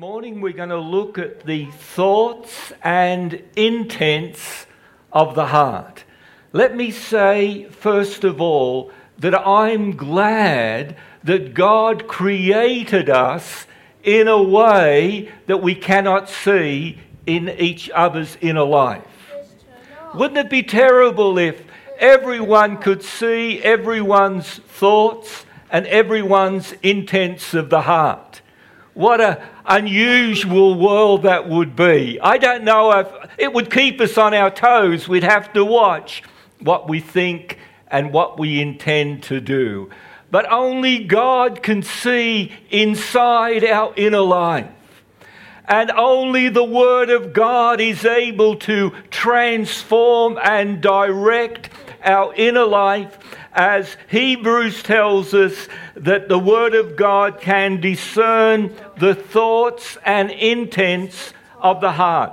morning we're going to look at the thoughts and intents of the heart. Let me say, first of all, that I'm glad that God created us in a way that we cannot see in each other's inner life. Wouldn't it be terrible if everyone could see everyone's thoughts and everyone's intents of the heart? What an unusual world that would be. I don't know if it would keep us on our toes. We'd have to watch what we think and what we intend to do. But only God can see inside our inner life. And only the Word of God is able to transform and direct our inner life, as Hebrews tells us that the Word of God can discern the thoughts and intents of the heart.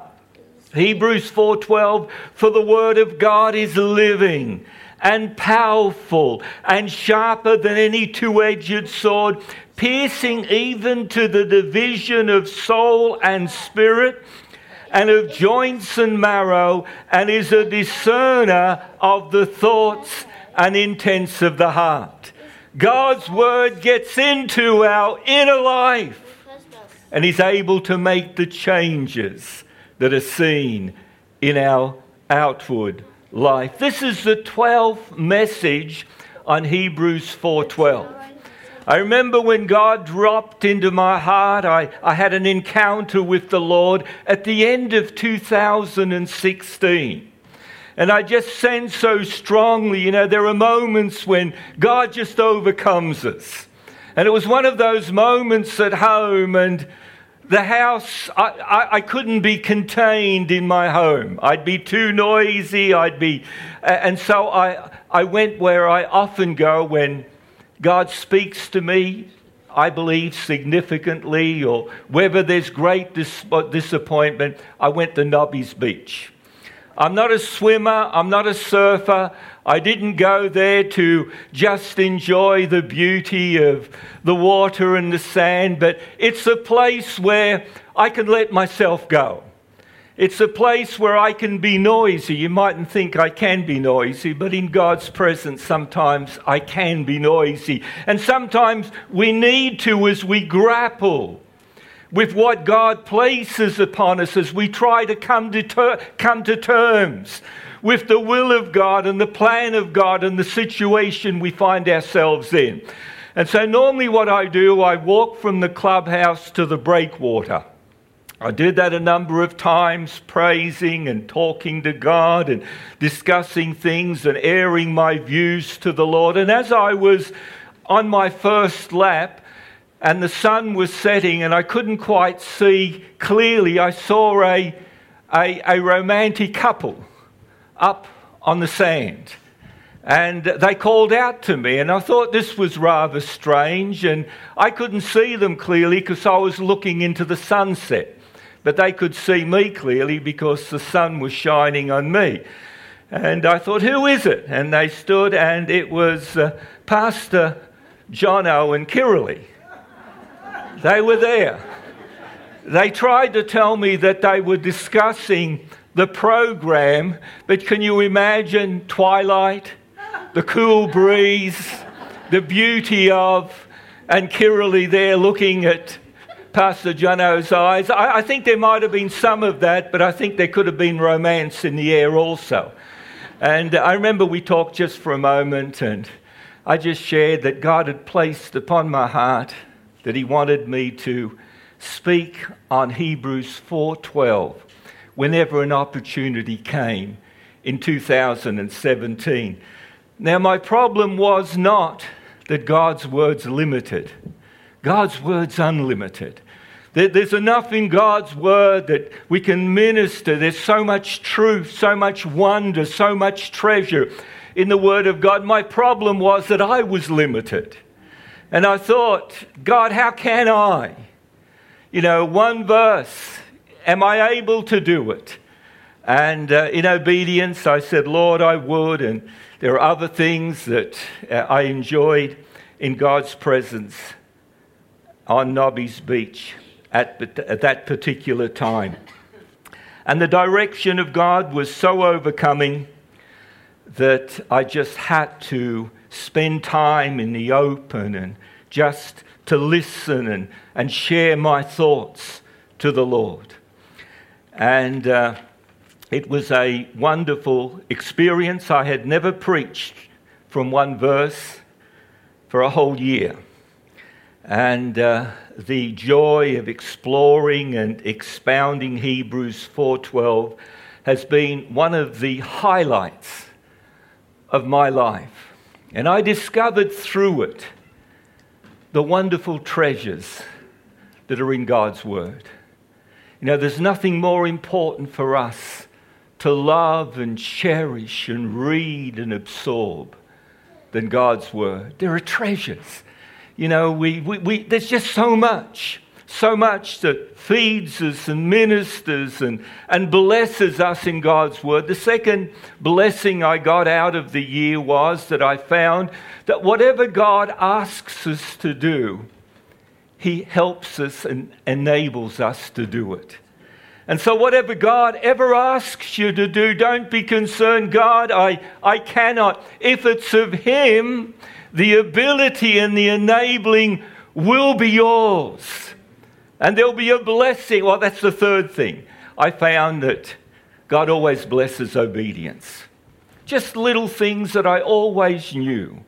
Hebrews 4:12 for the word of God is living and powerful and sharper than any two-edged sword piercing even to the division of soul and spirit and of joints and marrow and is a discerner of the thoughts and intents of the heart. God's word gets into our inner life and is able to make the changes that are seen in our outward life. This is the 12th message on Hebrews 4:12. I remember when God dropped into my heart, I, I had an encounter with the Lord at the end of 2016. And I just sense so strongly, you know, there are moments when God just overcomes us. And it was one of those moments at home, and the house, I, I, I, couldn't be contained in my home. I'd be too noisy. I'd be, and so I, I went where I often go when God speaks to me, I believe significantly, or whether there's great dis- uh, disappointment. I went to Nobby's Beach. I'm not a swimmer, I'm not a surfer. I didn't go there to just enjoy the beauty of the water and the sand, but it's a place where I can let myself go. It's a place where I can be noisy. You mightn't think I can be noisy, but in God's presence, sometimes I can be noisy. And sometimes we need to as we grapple with what God places upon us as we try to come to, ter- come to terms with the will of God and the plan of God and the situation we find ourselves in. And so, normally, what I do, I walk from the clubhouse to the breakwater. I did that a number of times, praising and talking to God and discussing things and airing my views to the Lord. And as I was on my first lap, and the sun was setting, and I couldn't quite see clearly. I saw a, a, a, romantic couple up on the sand. And they called out to me, and I thought this was rather strange. And I couldn't see them clearly because I was looking into the sunset. But they could see me clearly because the sun was shining on me. And I thought, who is it? And they stood, and it was uh, Pastor Jono and Kirralie. They were there. They tried to tell me that they were discussing the program, but can you imagine twilight, the cool breeze, the beauty of, and Kirralie there looking at Pastor Jono's eyes? I, I think there might have been some of that, but I think there could have been romance in the air also. And I remember we talked just for a moment, and I just shared that God had placed upon my heart that he wanted me to speak on Hebrews 4:12 whenever an opportunity came in 2017. Now my problem was not that God's word's limited. God's word's unlimited. There's enough in God's word that we can minister. There's so much truth, so much wonder, so much treasure in the word of God. My problem was that I was limited. And I thought, God, how can I? You know, one verse, am I able to do it? And uh, in obedience, I said, Lord, I would. And there are other things that uh, I enjoyed in God's presence on Nobby's Beach. at, at that particular time. And the direction of God was so overcoming that I just had to spend time in the open and just to listen and, and share my thoughts to the Lord. And uh, it was a wonderful experience. I had never preached from one verse for a whole year. And uh, the joy of exploring and expounding Hebrews 4:12 has been one of the highlights of my life. And I discovered through it the wonderful treasures that are in God's Word. You know, there's nothing more important for us to love and cherish and read and absorb than God's Word. There are treasures. You know, we, we, we, there's just so much, so much that feeds us and ministers and, and blesses us in God's Word. The second blessing I got out of the year was that I found that whatever God asks us to do, He helps us and enables us to do it. And so, whatever God ever asks you to do, don't be concerned, God, I, I cannot. If it's of Him, the ability and the enabling will be yours. And there'll be a blessing. Well, that's the third thing. I found that God always blesses obedience. Just little things that I always knew.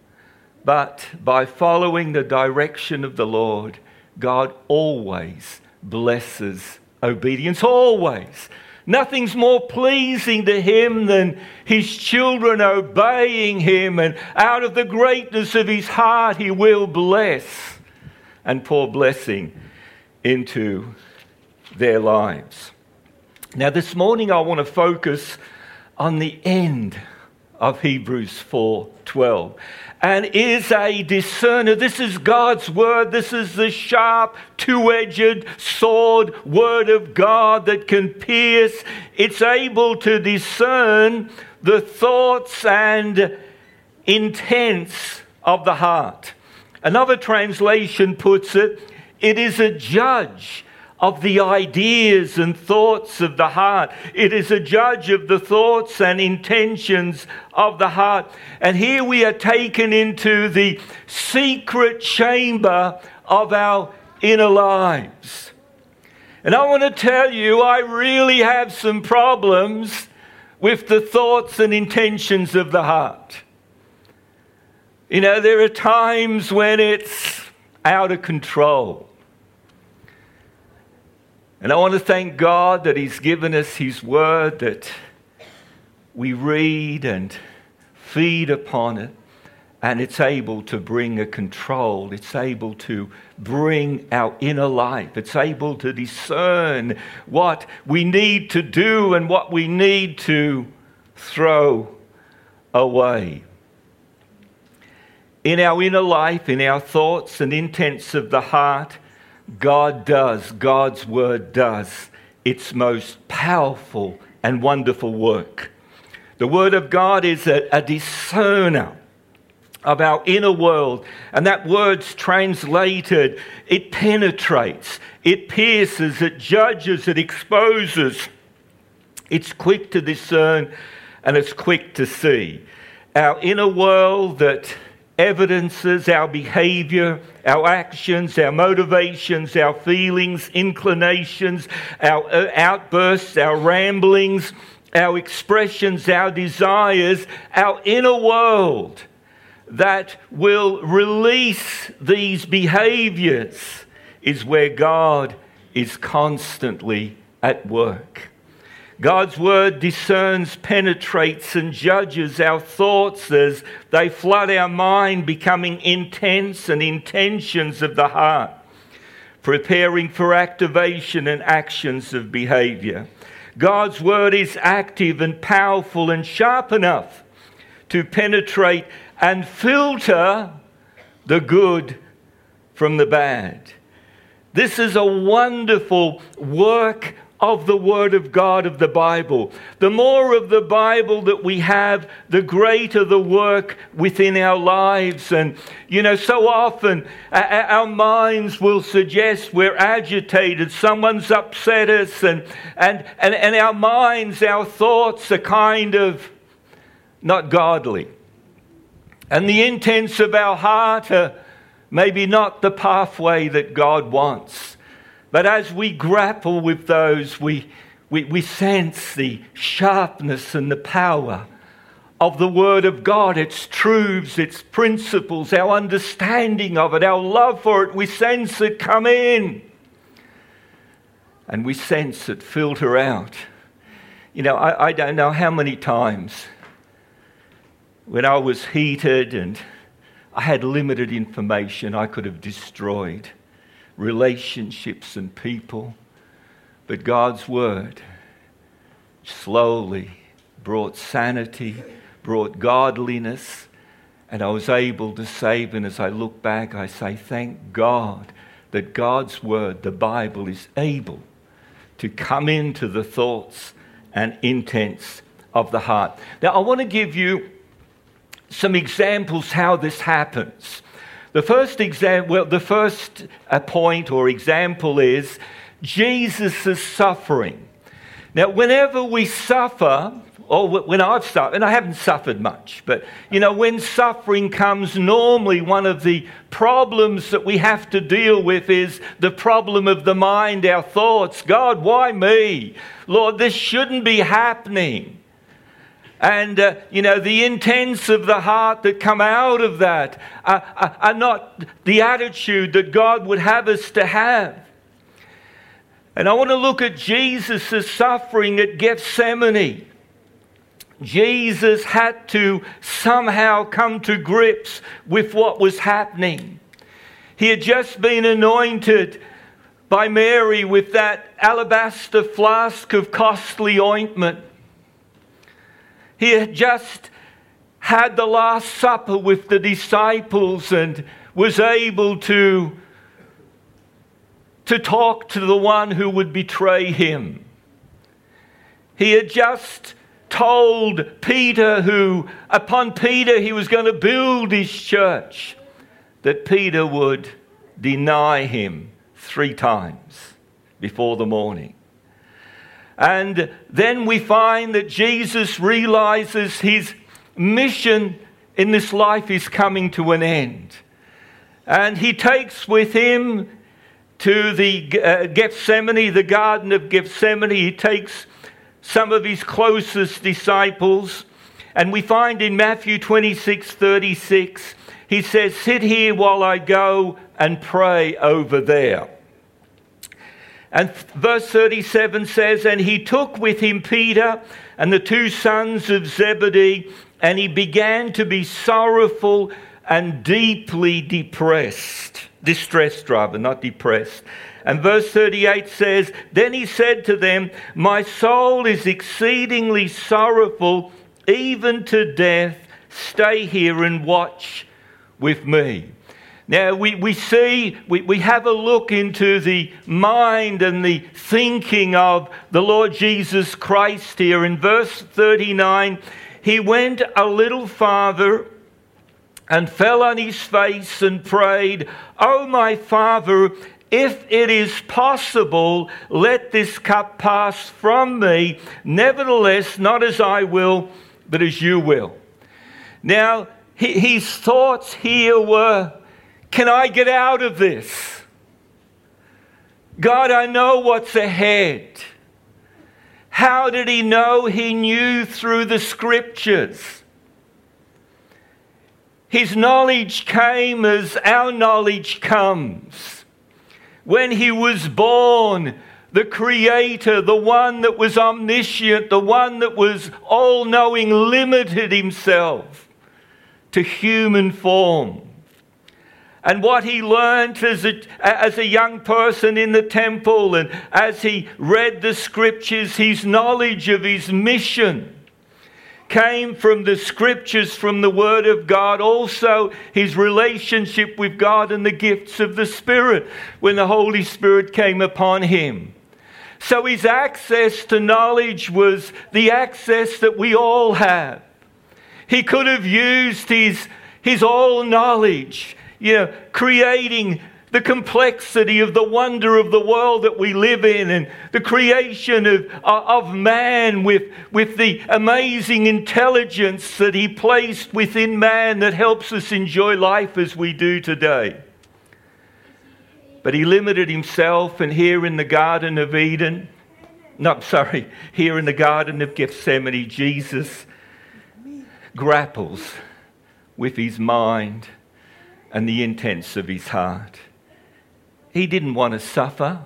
But by following the direction of the Lord, God always blesses obedience. Always. Nothing's more pleasing to him than his children obeying him, and out of the greatness of his heart, he will bless and pour blessing into their lives. Now, this morning, I want to focus on the end of Hebrews 4:12 and is a discerner. This is God's word. This is the sharp, two edged sword word of God that can pierce. It's able to discern the thoughts and intents of the heart. Another translation puts it, it is a judge of the ideas and thoughts of the heart. It is a judge of the thoughts and intentions of the heart. And here we are taken into the secret chamber of our inner lives. And I want to tell you, I really have some problems with the thoughts and intentions of the heart. You know, there are times when it's out of control. And I want to thank God that He's given us His word that we read and feed upon it, and it's able to bring a control. It's able to bring our inner life. It's able to discern what we need to do and what we need to throw away. In our inner life, in our thoughts and intents of the heart, God does, God's word does its most powerful and wonderful work. The word of God is a, a discerner of our inner world. And that word's translated, it penetrates, it pierces, it judges, it exposes. It's quick to discern and it's quick to see. Our inner world that evidences our behavior, our actions, our motivations, our feelings, inclinations, our uh, outbursts, our ramblings, our expressions, our desires, our inner world that will release these behaviors is where God is constantly at work. God's word discerns, penetrates, and judges our thoughts as they flood our mind, becoming intense and intentions of the heart, preparing for activation and actions of behavior. God's word is active and powerful and sharp enough to penetrate and filter the good from the bad. This is a wonderful work of the Word of God, of the Bible. The more of the Bible that we have, the greater the work within our lives. And, you know, so often our minds will suggest we're agitated, someone's upset us, and, and, and, and our minds, our thoughts are kind of not godly. And the intents of our heart are maybe not the pathway that God wants. But as we grapple with those, we, we, we sense the sharpness and the power of the Word of God, its truths, its principles, our understanding of it, our love for it. We sense it come in. And we sense it filter out. You know, I, I don't know how many times when I was heated and I had limited information, I could have destroyed relationships and people. But God's word slowly brought sanity, brought godliness, and I was able to save. And as I look back, I say, thank God that God's word, the Bible, is able to come into the thoughts and intents of the heart. Now, I want to give you some examples how this happens. The first example, well, the first uh, point or example is Jesus' suffering. Now, whenever we suffer, or when I've suffered, and I haven't suffered much, but you know, when suffering comes, normally one of the problems that we have to deal with is the problem of the mind, our thoughts. God, why me? Lord, this shouldn't be happening. And, uh, you know, the intents of the heart that come out of that are, are, are not the attitude that God would have us to have. And I want to look at Jesus' suffering at Gethsemane. Jesus had to somehow come to grips with what was happening. He had just been anointed by Mary with that alabaster flask of costly ointment. He had just had the Last Supper with the disciples and was able to, to talk to the one who would betray him. He had just told Peter, who, upon Peter, he was going to build his church, that Peter would deny him three times before the morning. And then we find that Jesus realizes his mission in this life is coming to an end. And he takes with him to the uh, Gethsemane, the Garden of Gethsemane. He takes some of his closest disciples. And we find in Matthew 26 36, he says, Sit here while I go and pray over there. And verse 37 says, And he took with him Peter and the two sons of Zebedee, and he began to be sorrowful and deeply depressed. Distressed, rather, not depressed. And verse 38 says, Then he said to them, My soul is exceedingly sorrowful, even to death. Stay here and watch with me. Now, we, we see, we, we have a look into the mind and the thinking of the Lord Jesus Christ here. In verse 39, he went a little farther and fell on his face and prayed, Oh, my Father, if it is possible, let this cup pass from me. Nevertheless, not as I will, but as you will. Now, his thoughts here were can I get out of this? God, I know what's ahead. How did he know? He knew through the scriptures. His knowledge came as our knowledge comes. When he was born, the Creator, the one that was omniscient, the one that was all knowing, limited himself to human form and what he learned as a, as a young person in the temple, and as he read the scriptures, his knowledge of his mission came from the scriptures, from the Word of God, also his relationship with God and the gifts of the Spirit when the Holy Spirit came upon him. So his access to knowledge was the access that we all have. He could have used his, his all knowledge, you know, creating the complexity of the wonder of the world that we live in and the creation of, uh, of man with, with the amazing intelligence that he placed within man that helps us enjoy life as we do today. But he limited himself, and here in the Garden of Eden, no, sorry, here in the Garden of Gethsemane, Jesus grapples with his mind and the intents of his heart. He didn't want to suffer.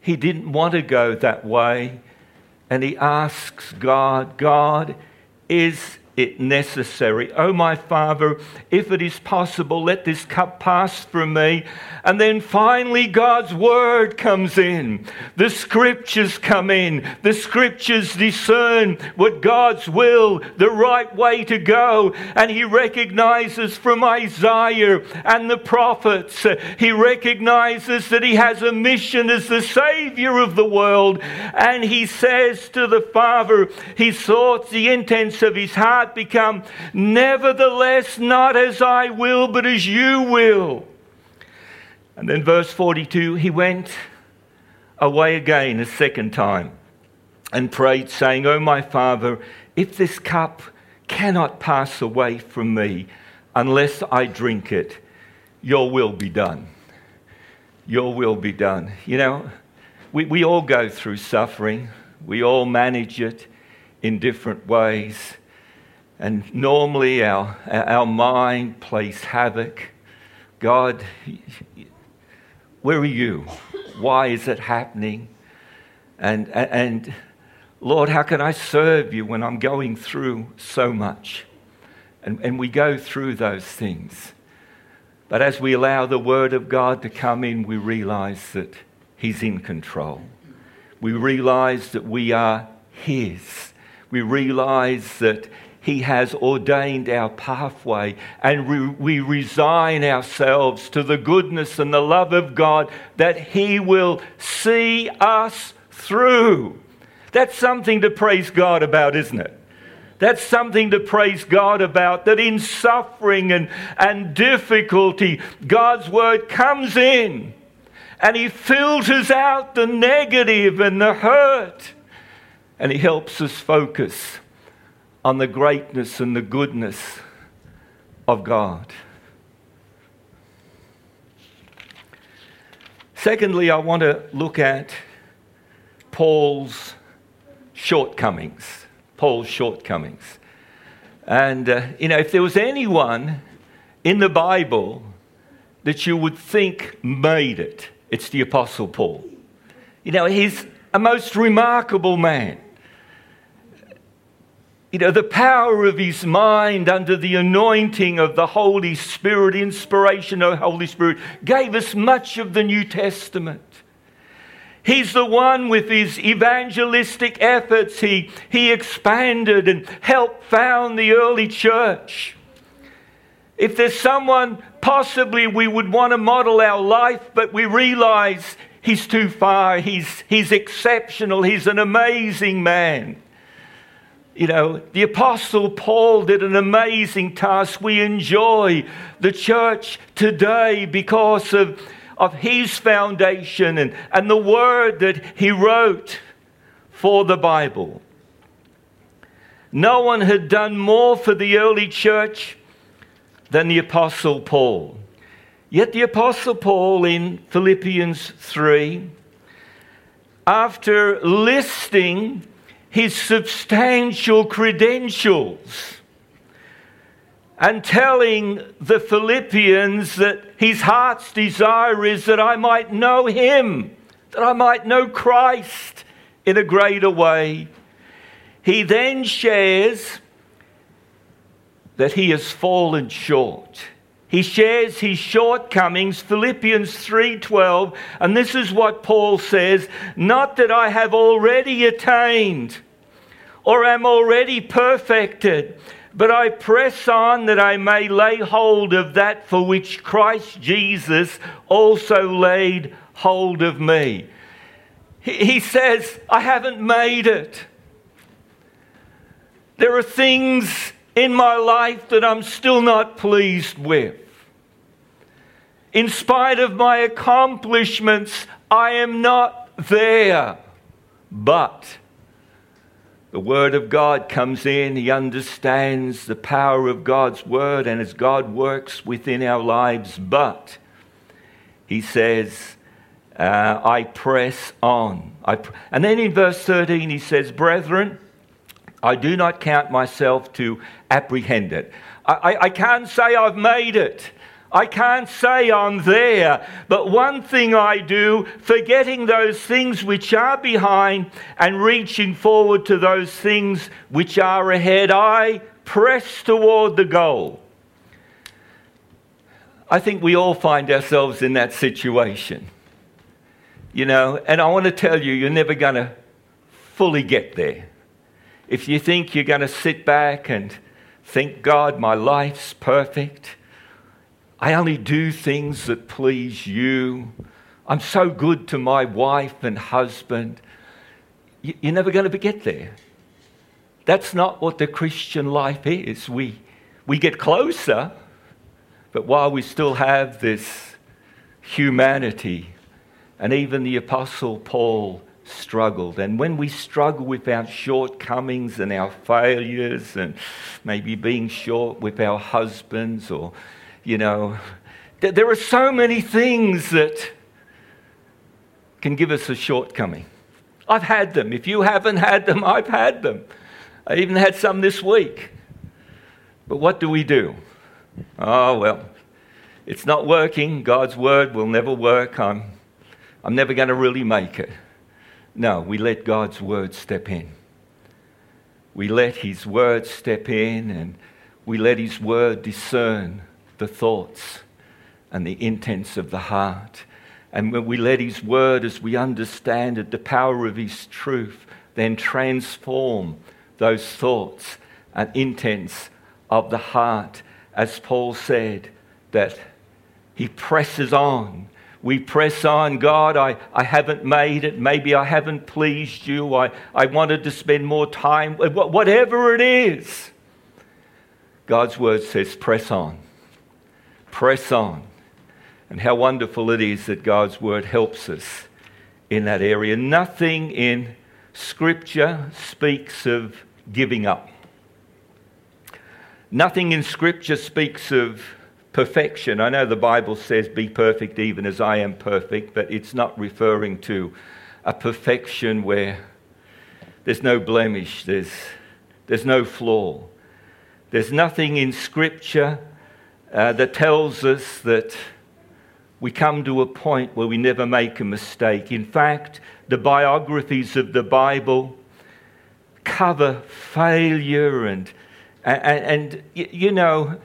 He didn't want to go that way. And he asks God, God, is it necessary. Oh, my Father, if it is possible, let this cup pass from me. And then finally, God's word comes in. The scriptures come in. The scriptures discern what God's will, the right way to go. And he recognizes from Isaiah and the prophets, he recognizes that he has a mission as the Savior of the world. And he says to the Father, his thoughts, the intents of his heart, heart become, Nevertheless, not as I will, but as you will. And then, verse 42 he went away again a second time and prayed, saying, Oh, my Father, if this cup cannot pass away from me unless I drink it, your will be done. Your will be done. You know, we, we all go through suffering, we all manage it in different ways. And normally our, our mind plays havoc. God, where are you? Why is it happening? And, and Lord, how can I serve you when I'm going through so much? And, and we go through those things. But as we allow the Word of God to come in, we realize that He's in control. We realize that we are His. We realize that he has ordained our pathway, and we, we, resign ourselves to the goodness and the love of God that He will see us through. That's something to praise God about, isn't it? That's something to praise God about. That in suffering and, and difficulty, God's word comes in and He filters out the negative and the hurt, and He helps us focus on the greatness and the goodness of God. Secondly, I want to look at Paul's shortcomings. Paul's shortcomings. And, uh, you know, if there was anyone in the Bible that you would think made it, it's the Apostle Paul. You know, he's a most remarkable man you know, the power of his mind under the anointing of the Holy Spirit, inspiration of the Holy Spirit, gave us much of the New Testament. He's the one with his evangelistic efforts. He, he expanded and helped found the early church. If there's someone possibly we would want to model our life, but we realize he's too far, he's, he's exceptional, he's an amazing man. You know, the Apostle Paul did an amazing task. We enjoy the church today because of, of his foundation and, and the word that he wrote for the Bible. No one had done more for the early church than the Apostle Paul. Yet the Apostle Paul in Philippians 3, after listing his substantial credentials and telling the Philippians that his heart's desire is that I might know him, that I might know Christ in a greater way. He then shares that he has fallen short. He shares his shortcomings, Philippians 3:12, and this is what Paul says, not that I have already attained or am already perfected, but I press on that I may lay hold of that for which Christ Jesus also laid hold of me. He says, I haven't made it. There are things in my life that I'm still not pleased with. In spite of my accomplishments, I am not there. But the Word of God comes in, He understands the power of God's Word, and as God works within our lives, but He says, uh, I press on. I pr- and then in verse 13, He says, Brethren, I do not count myself to apprehend it. I, I, I can't say I've made it. I can't say I'm there, but one thing I do, forgetting those things which are behind and reaching forward to those things which are ahead, I press toward the goal. I think we all find ourselves in that situation. You know, and I want to tell you, you're never going to fully get there. If you think you're going to sit back and think, God, my life's perfect I only do things that please you. I'm so good to my wife and husband. You're never going to get there. That's not what the Christian life is. We, we get closer, but while we still have this humanity, and even the Apostle Paul struggled. And when we struggle with our shortcomings and our failures, and maybe being short with our husbands or you know, there are so many things that can give us a shortcoming. I've had them. If you haven't had them, I've had them. I even had some this week. But what do we do? Oh, well, it's not working. God's word will never work. I'm, I'm never going to really make it. No, we let God's word step in. We let His word step in and we let His word discern the thoughts and the intents of the heart. And when we let His word, as we understand it, the power of His truth, then transform those thoughts and intents of the heart, as Paul said, that he presses on. We press on, God, I, I haven't made it. Maybe I haven't pleased you. I, I wanted to spend more time. Whatever it is, God's word says, press on press on. And how wonderful it is that God's word helps us in that area. Nothing in Scripture speaks of giving up. Nothing in Scripture speaks of perfection. I know the Bible says, Be perfect even as I am perfect, but it's not referring to a perfection where there's no blemish, there's, there's no flaw. There's nothing in Scripture uh, that tells us that we come to a point where we never make a mistake. In fact, the biographies of the Bible cover failure and, and, and you know,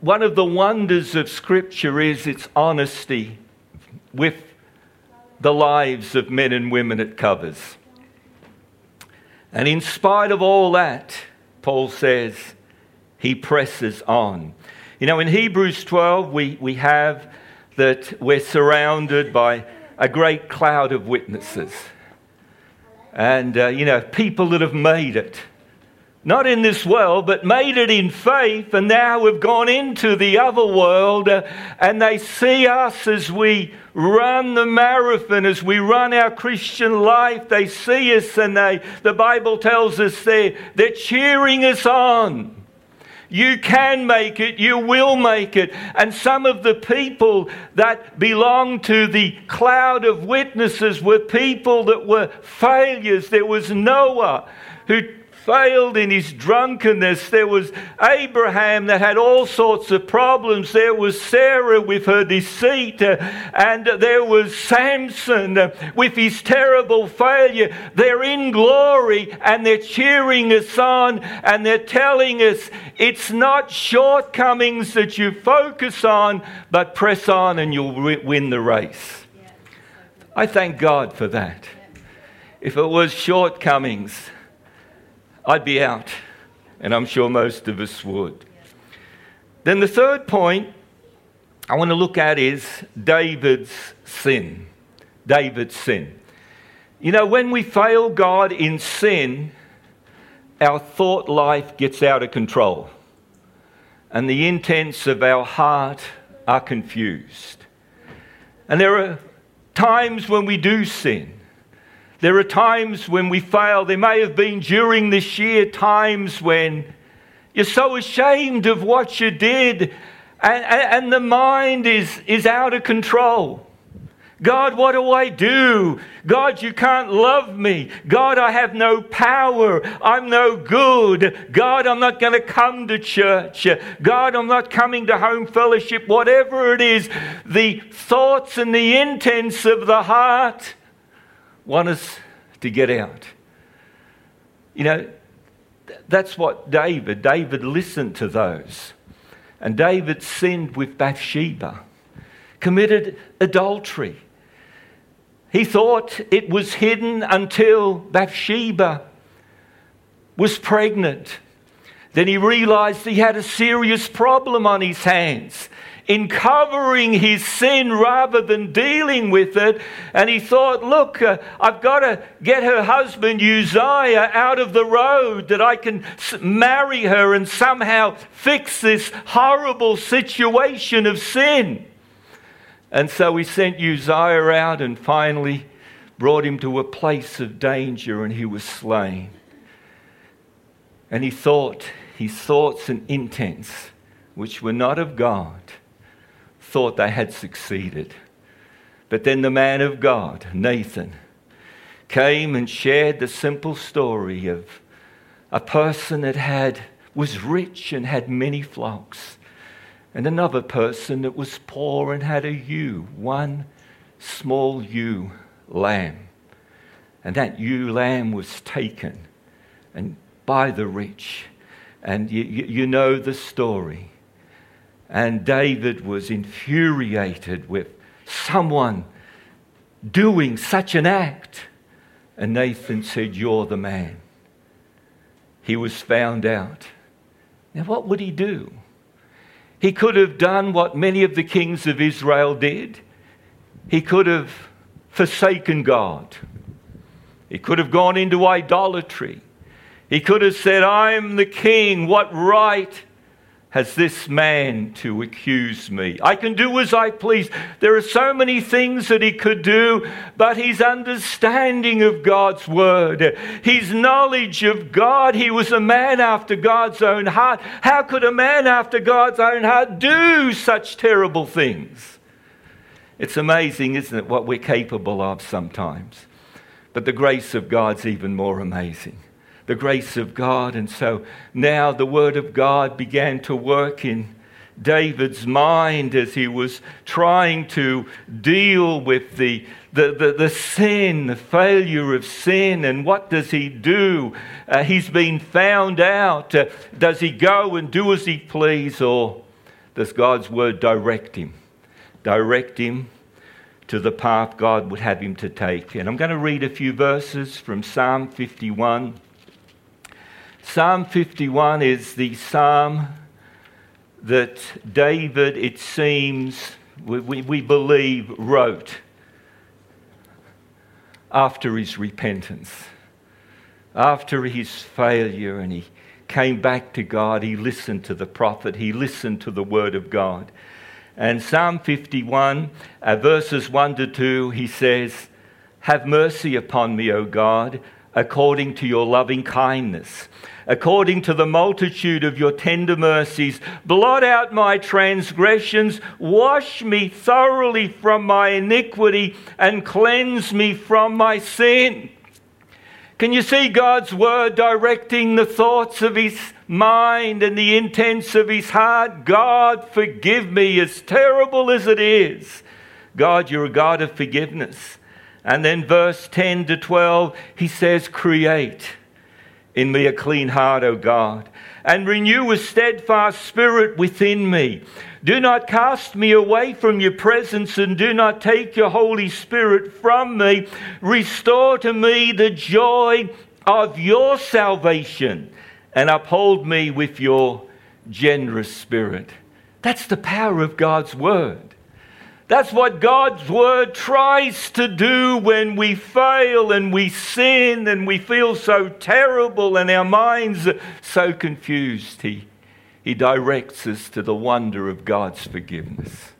one of the wonders of Scripture is its honesty with the lives of men and women it covers. And in spite of all that, Paul says, he presses on. You know, in Hebrews 12, we, we have that we're surrounded by a great cloud of witnesses. And, uh, you know, people that have made it. Not in this world, but made it in faith, and now we've gone into the other world, uh, and they see us as we run the marathon, as we run our Christian life. They see us, and they, the Bible tells us they're, they're cheering us on. You can make it, you will make it. And some of the people that belonged to the cloud of witnesses were people that were failures. There was Noah who failed in his drunkenness. There was Abraham that had all sorts of problems. There was Sarah with her deceit. Uh, and there was Samson uh, with his terrible failure. They're in glory and they're cheering us on and they're telling us it's not shortcomings that you focus on, but press on and you'll win the race. I thank God for that. If it was shortcomings, I'd be out. And I'm sure most of us would. Then the third point I want to look at is David's sin. David's sin. You know, when we fail God in sin, our thought life gets out of control and the intents of our heart are confused. And there are times when we do sin. There are times when we fail. There may have been during this year times when you're so ashamed of what you did and, and, and the mind is, is out of control. God, what do I do? God, you can't love me. God, I have no power. I'm no good. God, I'm not going to come to church. God, I'm not coming to home fellowship. Whatever it is, the thoughts and the intents of the heart want us to get out. You know, that's what David, David listened to those. And David sinned with Bathsheba, committed adultery. He thought it was hidden until Bathsheba was pregnant. Then he realized he had a serious problem on his hands in covering his sin rather than dealing with it. And he thought, look, uh, I've got to get her husband Uzziah out of the road that I can marry her and somehow fix this horrible situation of sin. And so he sent Uzziah out and finally brought him to a place of danger and he was slain. And he thought, his thoughts and intents, which were not of God, thought they had succeeded. But then the man of God, Nathan, came and shared the simple story of a person that had was rich and had many flocks and another person that was poor and had a ewe, one small ewe lamb. And that ewe lamb was taken and by the rich. And you, you know the story. And David was infuriated with someone doing such an act. And Nathan said, You're the man. He was found out. Now, what would he do? He could have done what many of the kings of Israel did. He could have forsaken God. He could have gone into idolatry. He could have said, I'm the king. What right has this man to accuse me? I can do as I please. There are so many things that he could do, but his understanding of God's word, his knowledge of God, he was a man after God's own heart. How could a man after God's own heart do such terrible things? It's amazing, isn't it, what we're capable of sometimes. But the grace of God's even more amazing the grace of God. And so now the Word of God began to work in David's mind as he was trying to deal with the, the, the, the sin, the failure of sin. And what does he do? Uh, he's been found out. Uh, does he go and do as he please, or does God's Word direct him? Direct him to the path God would have him to take. And I'm going to read a few verses from Psalm 51. Psalm 51 is the psalm that David, it seems, we, we, we believe, wrote after his repentance, after his failure, and he came back to God. He listened to the prophet, he listened to the word of God. And Psalm 51, uh, verses 1 to 2, he says, Have mercy upon me, O God, according to your loving kindness according to the multitude of your tender mercies. Blot out my transgressions, wash me thoroughly from my iniquity, and cleanse me from my sin. Can you see God's word directing the thoughts of his mind and the intents of his heart? God, forgive me, as terrible as it is. God, you're a God of forgiveness. And then, verse 10 to 12, he says, Create in me a clean heart, O God, and renew a steadfast spirit within me. Do not cast me away from your presence and do not take your Holy Spirit from me. Restore to me the joy of your salvation and uphold me with your generous spirit. That's the power of God's word. That's what God's word tries to do when we fail and we sin and we feel so terrible and our minds are so confused. He, he directs us to the wonder of God's forgiveness.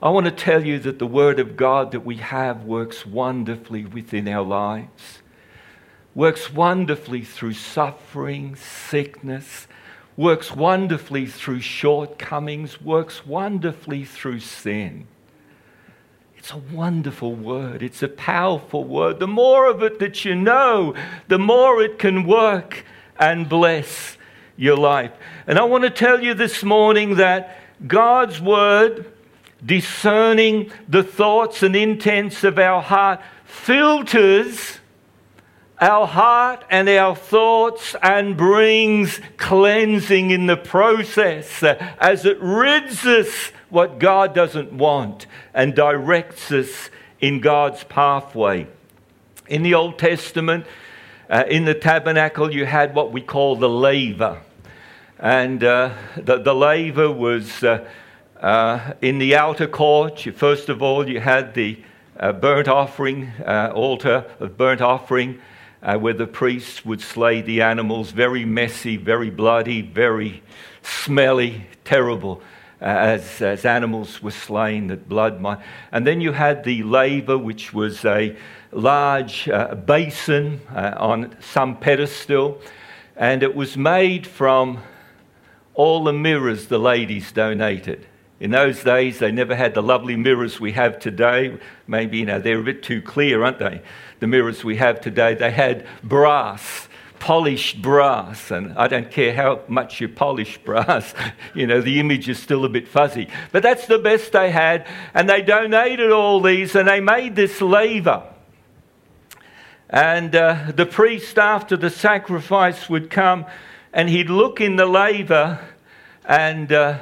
I want to tell you that the word of God that we have works wonderfully within our lives, works wonderfully through suffering, sickness, works wonderfully through shortcomings, works wonderfully through sin. It's a wonderful word. It's a powerful word. The more of it that you know, the more it can work and bless your life. And I want to tell you this morning that God's word, discerning the thoughts and intents of our heart, filters our heart and our thoughts and brings cleansing in the process as it rids us what God doesn't want and directs us in God's pathway. In the Old Testament, uh, in the tabernacle, you had what we call the laver. And uh, the, the laver was uh, uh in the outer court. First of all, you had the uh, burnt offering, uh, altar of burnt offering uh, where the priests would slay the animals. Very messy, very bloody, very smelly, terrible. Uh, as, as animals were slain, that blood might. And then you had the laver, which was a large uh, basin uh, on some pedestal, and it was made from all the mirrors the ladies donated. In those days, they never had the lovely mirrors we have today. Maybe, you know, they're a bit too clear, aren't they? The mirrors we have today. They had brass, polished brass. And I don't care how much you polish brass, you know, the image is still a bit fuzzy. But that's the best they had. And they donated all these and they made this laver. And uh, the priest, after the sacrifice, would come and he'd look in the laver and. Uh,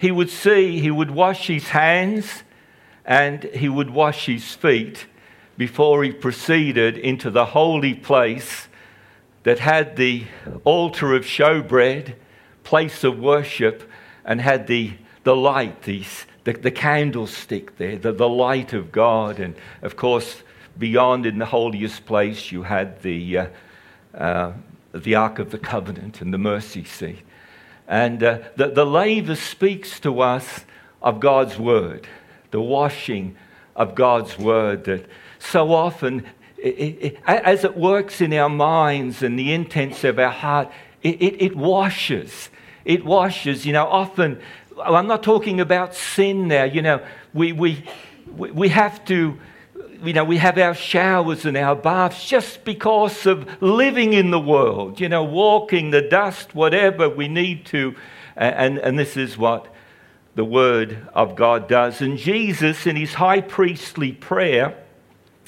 he would see, he would wash his hands and he would wash his feet before he proceeded into the holy place that had the altar of showbread, place of worship, and had the, the light, the, the, the candlestick there, the, the light of God. And of course, beyond in the holiest place, you had the, uh, uh, the Ark of the Covenant and the mercy seat. And uh, the, the laver speaks to us of God's word, the washing of God's word that so often, it, it, as it works in our minds and the intents of our heart, it, it washes. It washes. You know, often, I'm not talking about sin now. You know, we, we, we have to you know, we have our showers and our baths just because of living in the world, you know, walking the dust, whatever we need to. And, and this is what the Word of God does. And Jesus, in his high priestly prayer,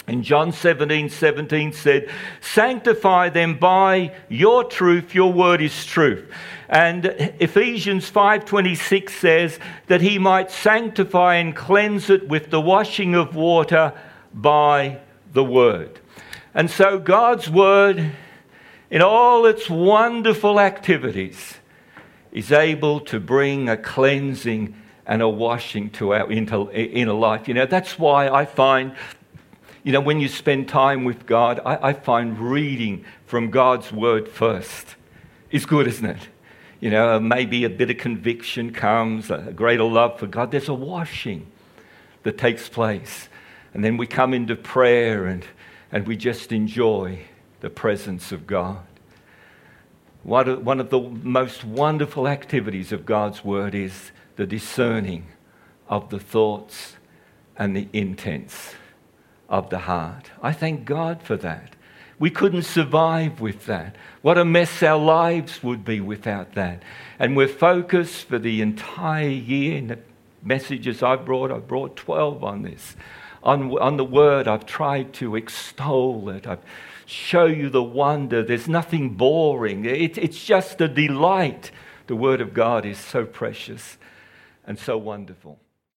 in John 17 17 said, Sanctify them by your truth, your word is truth. And Ephesians 5:26 says that he might sanctify and cleanse it with the washing of water by the Word. And so God's Word, in all its wonderful activities, is able to bring a cleansing and a washing to our inner life. You know, that's why I find, you know, when you spend time with God, I, I find reading from God's Word first is good, isn't it? You know, maybe a bit of conviction comes, a greater love for God. There's a washing that takes place. And then we come into prayer and, and we just enjoy the presence of God. One of the most wonderful activities of God's Word is the discerning of the thoughts and the intents of the heart. I thank God for that. We couldn't survive with that. What a mess our lives would be without that. And we're focused for the entire year. In the messages I've brought, I've brought 12 on this on, on the word. I've tried to extol it. I've show you the wonder. There's nothing boring. It, it's just a delight. The word of God is so precious and so wonderful.